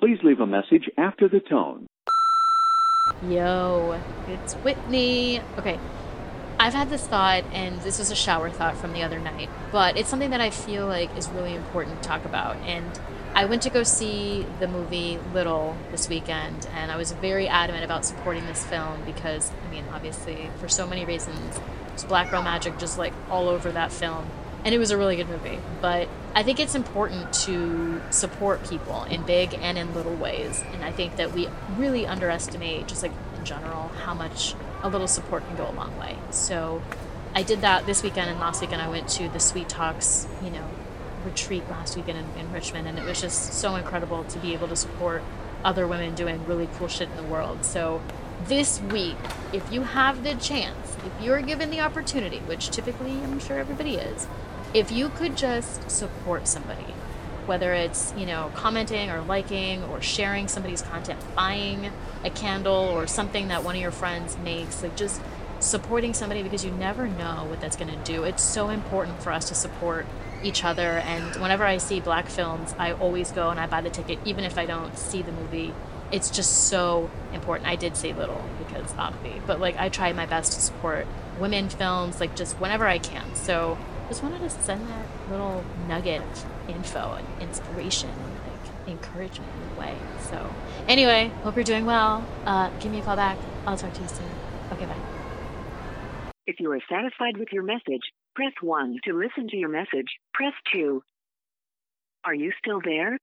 Please leave a message after the tone. Yo, it's Whitney. Okay, I've had this thought, and this was a shower thought from the other night, but it's something that I feel like is really important to talk about. And I went to go see the movie Little this weekend, and I was very adamant about supporting this film because, I mean, obviously, for so many reasons, it's Black Girl Magic just like all over that film. And it was a really good movie. But I think it's important to support people in big and in little ways. And I think that we really underestimate, just like in general, how much a little support can go a long way. So I did that this weekend, and last weekend I went to the Sweet Talks, you know, retreat last weekend in, in Richmond, and it was just so incredible to be able to support other women doing really cool shit in the world. So this week, if you have the chance, if you're given the opportunity, which typically I'm sure everybody is, if you could just support somebody, whether it's, you know, commenting or liking or sharing somebody's content, buying a candle or something that one of your friends makes, like just supporting somebody because you never know what that's going to do. It's so important for us to support each other. And whenever I see black films, I always go and I buy the ticket, even if I don't see the movie. It's just so important. I did say little because obviously, but like I try my best to support women films, like just whenever I can. So just wanted to send that little nugget of info and inspiration, like encouragement in a way. So anyway, hope you're doing well. Uh, give me a call back. I'll talk to you soon. Okay, bye. If you are satisfied with your message, press 1 to listen to your message. Press 2. Are you still there?